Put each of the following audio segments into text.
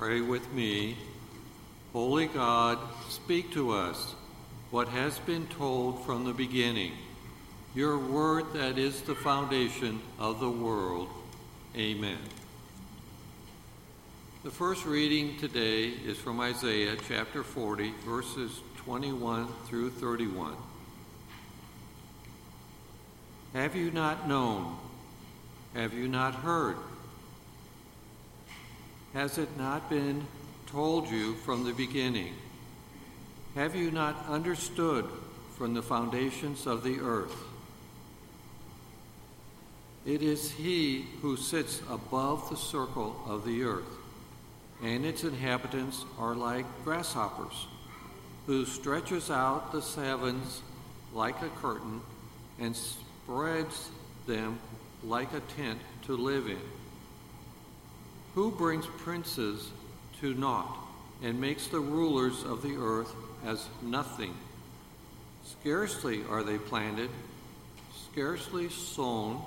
Pray with me. Holy God, speak to us what has been told from the beginning, your word that is the foundation of the world. Amen. The first reading today is from Isaiah chapter 40, verses 21 through 31. Have you not known? Have you not heard? Has it not been told you from the beginning? Have you not understood from the foundations of the earth? It is He who sits above the circle of the earth, and its inhabitants are like grasshoppers, who stretches out the heavens like a curtain and spreads them like a tent to live in who brings princes to naught and makes the rulers of the earth as nothing? Scarcely are they planted, scarcely sown,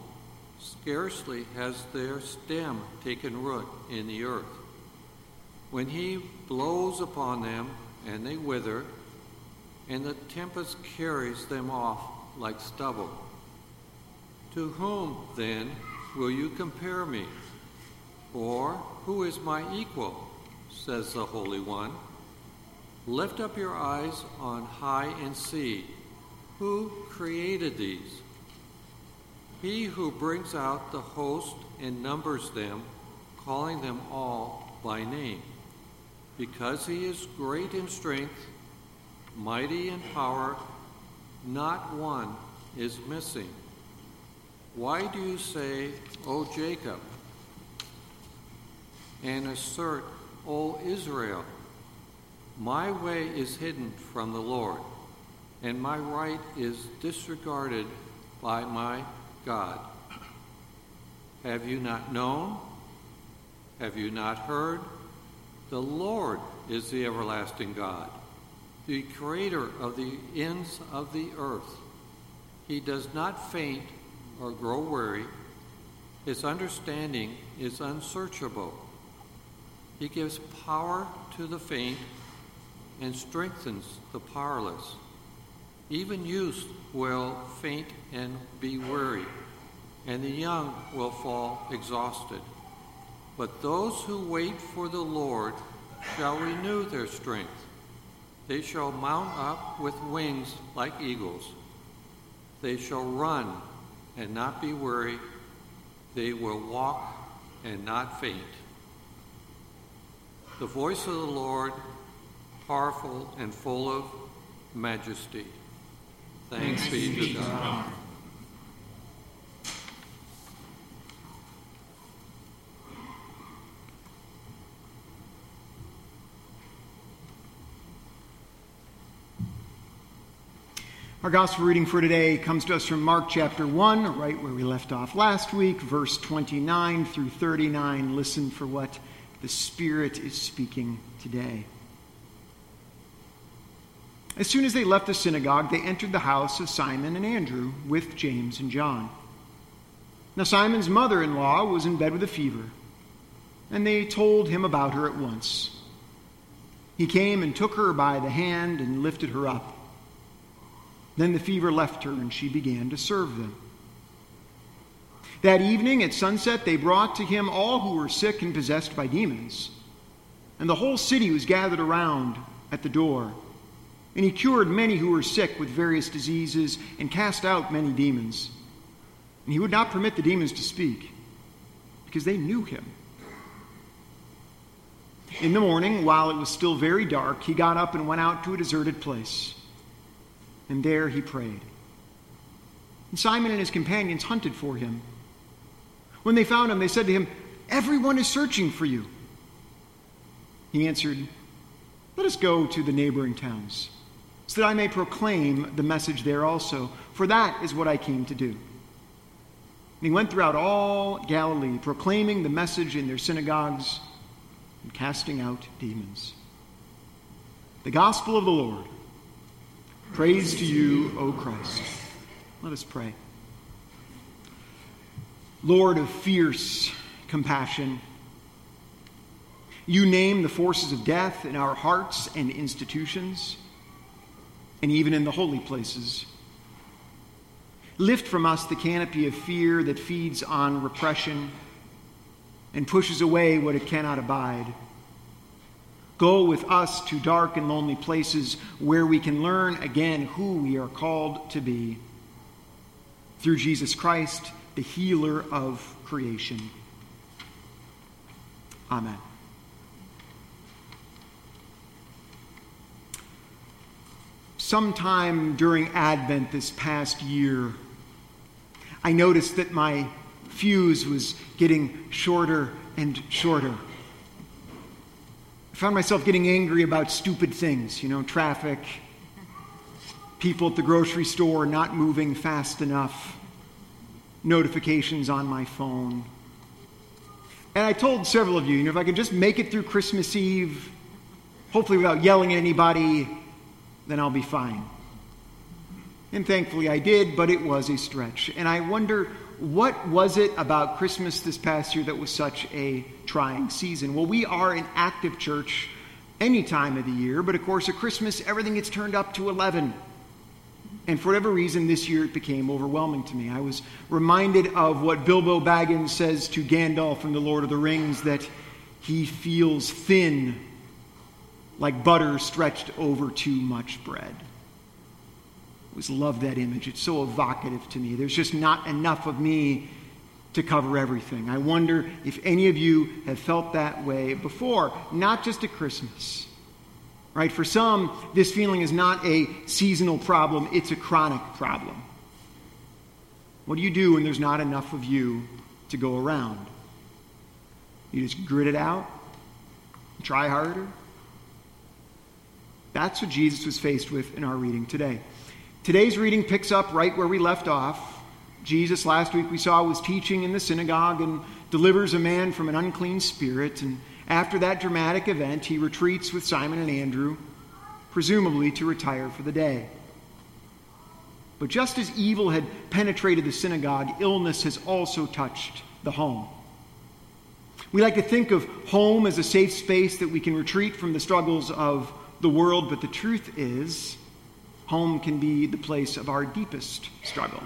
scarcely has their stem taken root in the earth. When he blows upon them, and they wither, and the tempest carries them off like stubble. To whom, then, will you compare me? Or, who is my equal? says the Holy One. Lift up your eyes on high and see. Who created these? He who brings out the host and numbers them, calling them all by name. Because he is great in strength, mighty in power, not one is missing. Why do you say, O Jacob? And assert, O Israel, my way is hidden from the Lord, and my right is disregarded by my God. Have you not known? Have you not heard? The Lord is the everlasting God, the creator of the ends of the earth. He does not faint or grow weary. His understanding is unsearchable. He gives power to the faint and strengthens the powerless. Even youth will faint and be weary, and the young will fall exhausted. But those who wait for the Lord shall renew their strength. They shall mount up with wings like eagles. They shall run and not be weary. They will walk and not faint. The voice of the Lord, powerful and full of majesty. Thanks, Thanks be to God. God. Our gospel reading for today comes to us from Mark chapter 1, right where we left off last week, verse 29 through 39. Listen for what the Spirit is speaking today. As soon as they left the synagogue, they entered the house of Simon and Andrew with James and John. Now, Simon's mother in law was in bed with a fever, and they told him about her at once. He came and took her by the hand and lifted her up. Then the fever left her, and she began to serve them. That evening at sunset, they brought to him all who were sick and possessed by demons. And the whole city was gathered around at the door. And he cured many who were sick with various diseases and cast out many demons. And he would not permit the demons to speak because they knew him. In the morning, while it was still very dark, he got up and went out to a deserted place. And there he prayed. And Simon and his companions hunted for him. When they found him, they said to him, Everyone is searching for you. He answered, Let us go to the neighboring towns, so that I may proclaim the message there also, for that is what I came to do. And he went throughout all Galilee, proclaiming the message in their synagogues and casting out demons. The gospel of the Lord. Praise to you, O Christ. Let us pray. Lord of fierce compassion, You name the forces of death in our hearts and institutions, and even in the holy places. Lift from us the canopy of fear that feeds on repression and pushes away what it cannot abide. Go with us to dark and lonely places where we can learn again who we are called to be through Jesus Christ, the healer of creation. Amen. Sometime during Advent this past year, I noticed that my fuse was getting shorter and shorter. I found myself getting angry about stupid things, you know, traffic, people at the grocery store not moving fast enough, notifications on my phone. And I told several of you, you know, if I could just make it through Christmas Eve, hopefully without yelling at anybody, then I'll be fine. And thankfully I did, but it was a stretch. And I wonder what was it about Christmas this past year that was such a trying season? Well, we are an active church any time of the year, but of course at Christmas everything gets turned up to 11. And for whatever reason, this year it became overwhelming to me. I was reminded of what Bilbo Baggins says to Gandalf in The Lord of the Rings that he feels thin like butter stretched over too much bread. I always love that image. It's so evocative to me. There's just not enough of me to cover everything. I wonder if any of you have felt that way before, not just at Christmas. Right? For some, this feeling is not a seasonal problem, it's a chronic problem. What do you do when there's not enough of you to go around? You just grit it out? Try harder? That's what Jesus was faced with in our reading today. Today's reading picks up right where we left off. Jesus, last week we saw, was teaching in the synagogue and delivers a man from an unclean spirit. And after that dramatic event, he retreats with Simon and Andrew, presumably to retire for the day. But just as evil had penetrated the synagogue, illness has also touched the home. We like to think of home as a safe space that we can retreat from the struggles of the world, but the truth is, home can be the place of our deepest struggle.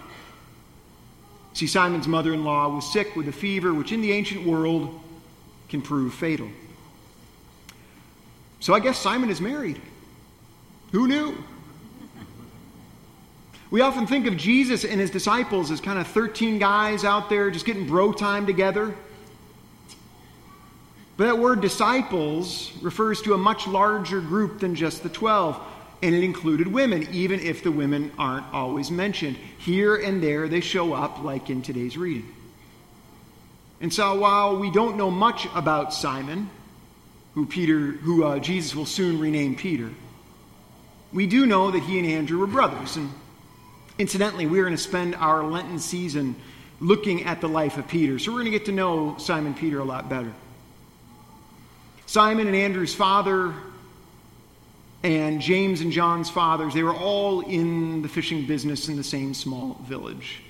See, Simon's mother in law was sick with a fever, which in the ancient world can prove fatal. So I guess Simon is married. Who knew? We often think of Jesus and his disciples as kind of 13 guys out there just getting bro time together. But that word disciples refers to a much larger group than just the 12, and it included women, even if the women aren't always mentioned. Here and there they show up, like in today's reading. And so while we don't know much about Simon, who Peter, who uh, Jesus will soon rename Peter, we do know that he and Andrew were brothers. And incidentally, we're going to spend our Lenten season looking at the life of Peter. So we're going to get to know Simon Peter a lot better. Simon and Andrew's father and James and John's fathers, they were all in the fishing business in the same small village.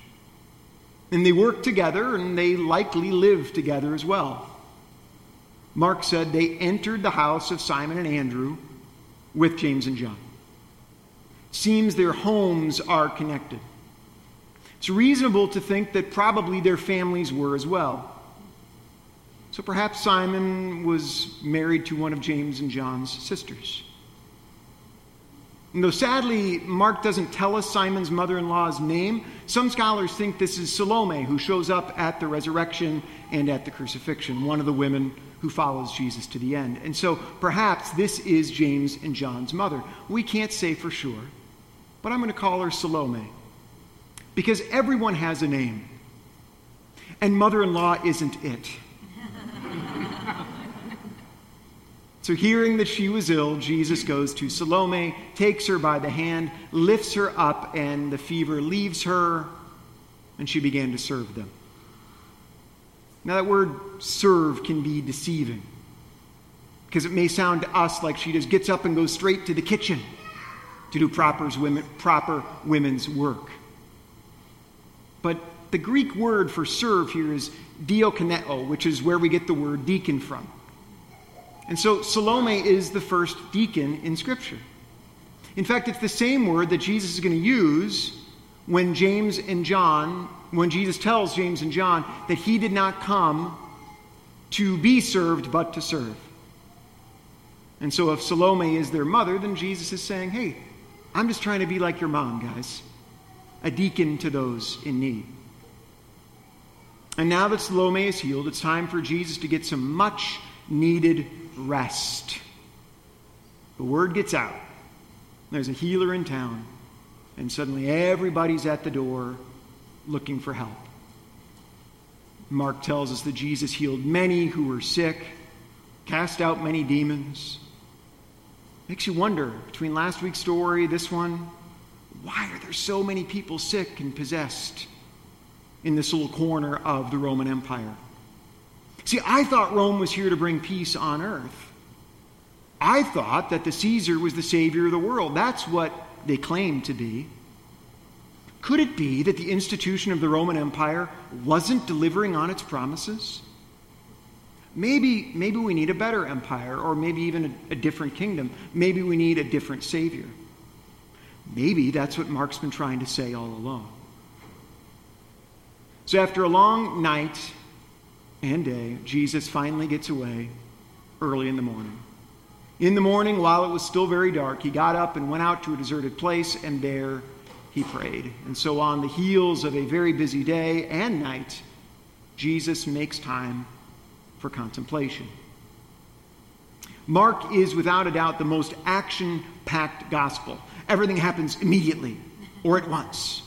And they worked together and they likely lived together as well. Mark said they entered the house of Simon and Andrew with James and John. Seems their homes are connected. It's reasonable to think that probably their families were as well. So perhaps Simon was married to one of James and John's sisters. Though sadly, Mark doesn't tell us Simon's mother in law's name, some scholars think this is Salome, who shows up at the resurrection and at the crucifixion, one of the women who follows Jesus to the end. And so perhaps this is James and John's mother. We can't say for sure, but I'm going to call her Salome because everyone has a name, and mother in law isn't it. So, hearing that she was ill, Jesus goes to Salome, takes her by the hand, lifts her up, and the fever leaves her, and she began to serve them. Now, that word serve can be deceiving because it may sound to us like she just gets up and goes straight to the kitchen to do proper, women, proper women's work. But the Greek word for serve here is diakoneo, which is where we get the word deacon from. And so Salome is the first deacon in Scripture. In fact, it's the same word that Jesus is going to use when James and John, when Jesus tells James and John that he did not come to be served, but to serve. And so if Salome is their mother, then Jesus is saying, hey, I'm just trying to be like your mom, guys, a deacon to those in need. And now that Salome is healed, it's time for Jesus to get some much needed rest. The word gets out. There's a healer in town, and suddenly everybody's at the door looking for help. Mark tells us that Jesus healed many who were sick, cast out many demons. Makes you wonder between last week's story, this one, why are there so many people sick and possessed in this little corner of the Roman Empire? See, I thought Rome was here to bring peace on earth. I thought that the Caesar was the savior of the world. That's what they claimed to be. Could it be that the institution of the Roman Empire wasn't delivering on its promises? Maybe, maybe we need a better empire, or maybe even a, a different kingdom. Maybe we need a different savior. Maybe that's what Mark's been trying to say all along. So, after a long night and day, Jesus finally gets away early in the morning. In the morning, while it was still very dark, he got up and went out to a deserted place, and there he prayed. And so, on the heels of a very busy day and night, Jesus makes time for contemplation. Mark is without a doubt the most action packed gospel. Everything happens immediately or at once.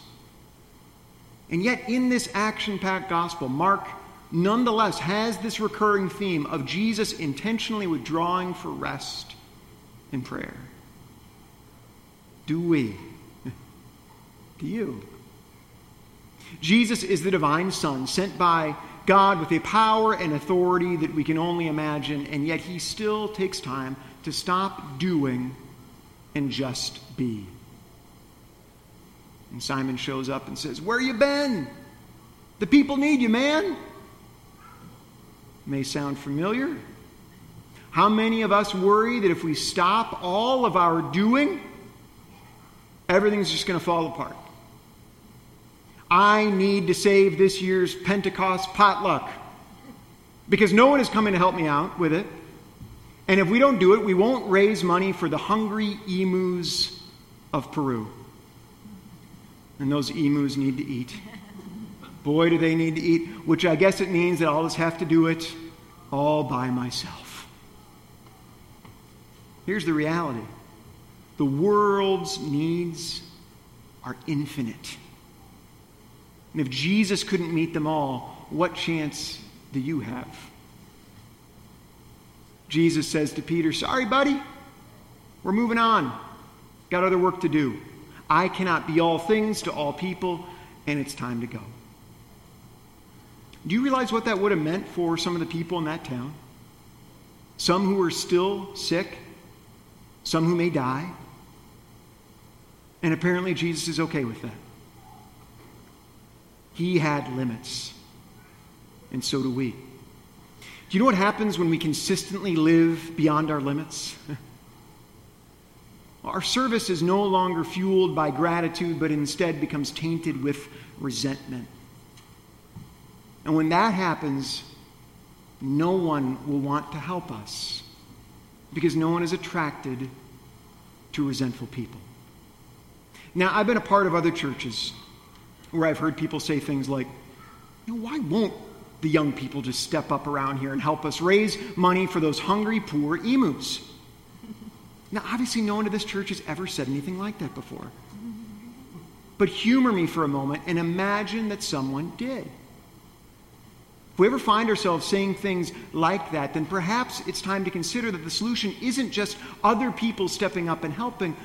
And yet, in this action packed gospel, Mark nonetheless has this recurring theme of Jesus intentionally withdrawing for rest in prayer. Do we? Do you? Jesus is the divine Son sent by God with a power and authority that we can only imagine, and yet he still takes time to stop doing and just be. And Simon shows up and says, Where you been? The people need you, man. May sound familiar. How many of us worry that if we stop all of our doing, everything's just going to fall apart? I need to save this year's Pentecost potluck because no one is coming to help me out with it. And if we don't do it, we won't raise money for the hungry emus of Peru. And those emus need to eat. Boy, do they need to eat, which I guess it means that I'll just have to do it all by myself. Here's the reality the world's needs are infinite. And if Jesus couldn't meet them all, what chance do you have? Jesus says to Peter, Sorry, buddy, we're moving on. Got other work to do. I cannot be all things to all people, and it's time to go. Do you realize what that would have meant for some of the people in that town? Some who are still sick, some who may die. And apparently, Jesus is okay with that. He had limits, and so do we. Do you know what happens when we consistently live beyond our limits? our service is no longer fueled by gratitude, but instead becomes tainted with resentment. And when that happens, no one will want to help us because no one is attracted to resentful people. Now, I've been a part of other churches where I've heard people say things like, you know, why won't the young people just step up around here and help us raise money for those hungry, poor emus? Now, obviously, no one in this church has ever said anything like that before. But humor me for a moment and imagine that someone did. If we ever find ourselves saying things like that, then perhaps it's time to consider that the solution isn't just other people stepping up and helping,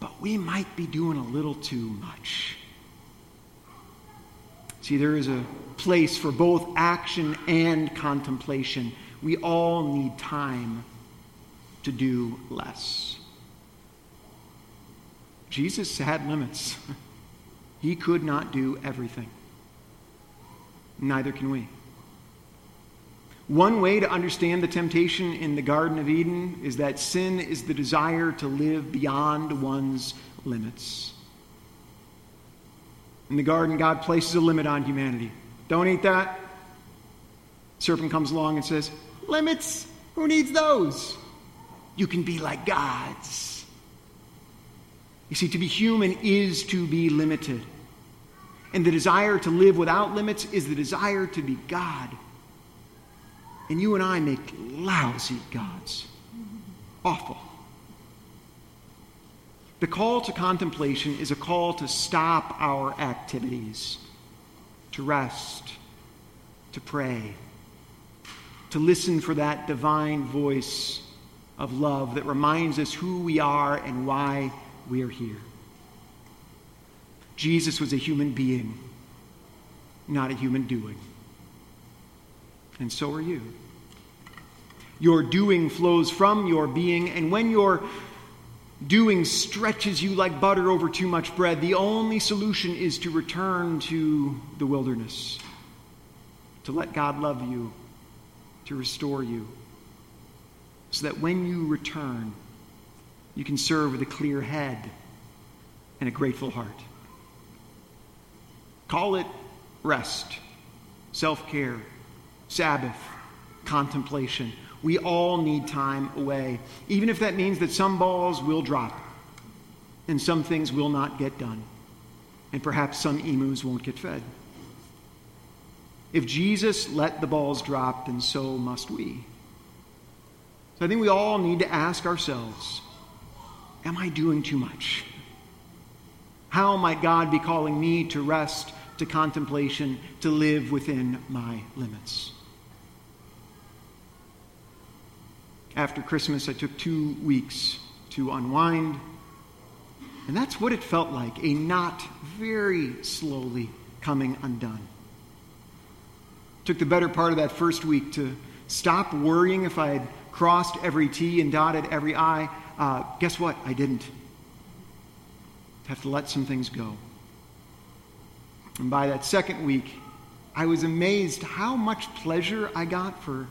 but we might be doing a little too much. See, there is a place for both action and contemplation. We all need time to do less. Jesus had limits. He could not do everything. Neither can we. One way to understand the temptation in the Garden of Eden is that sin is the desire to live beyond one's limits. In the garden, God places a limit on humanity. Don't eat that. Serpent comes along and says, Limits? Who needs those? You can be like gods. You see, to be human is to be limited. And the desire to live without limits is the desire to be God. And you and I make lousy gods. Awful. The call to contemplation is a call to stop our activities, to rest, to pray, to listen for that divine voice of love that reminds us who we are and why we are here. Jesus was a human being, not a human doing. And so are you. Your doing flows from your being, and when your doing stretches you like butter over too much bread, the only solution is to return to the wilderness, to let God love you, to restore you, so that when you return, you can serve with a clear head and a grateful heart. Call it rest, self care, Sabbath, contemplation. We all need time away, even if that means that some balls will drop and some things will not get done, and perhaps some emus won't get fed. If Jesus let the balls drop, then so must we. So I think we all need to ask ourselves Am I doing too much? How might God be calling me to rest, to contemplation, to live within my limits? After Christmas, I took two weeks to unwind, and that's what it felt like a knot very slowly coming undone. Took the better part of that first week to stop worrying if I had crossed every T and dotted every I. Uh, guess what? I didn't. Have to let some things go. And by that second week, I was amazed how much pleasure I got for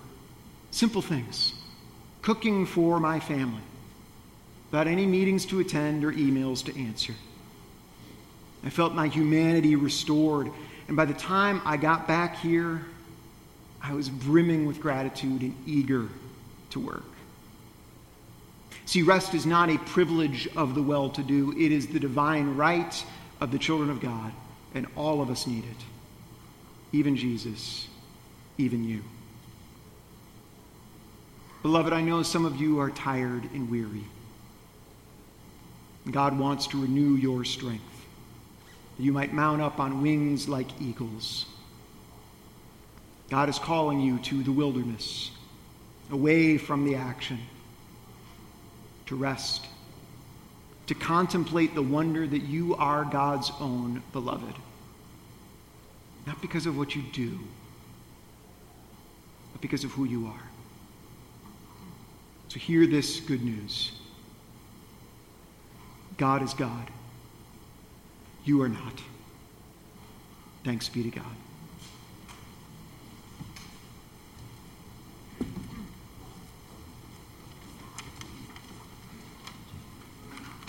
simple things cooking for my family without any meetings to attend or emails to answer. I felt my humanity restored. And by the time I got back here, I was brimming with gratitude and eager to work. See, rest is not a privilege of the well to do, it is the divine right of the children of God, and all of us need it. Even Jesus, even you. Beloved, I know some of you are tired and weary. God wants to renew your strength. that You might mount up on wings like eagles. God is calling you to the wilderness, away from the action, to rest, to contemplate the wonder that you are God's own beloved. Not because of what you do, but because of who you are. So hear this good news God is God. You are not. Thanks be to God.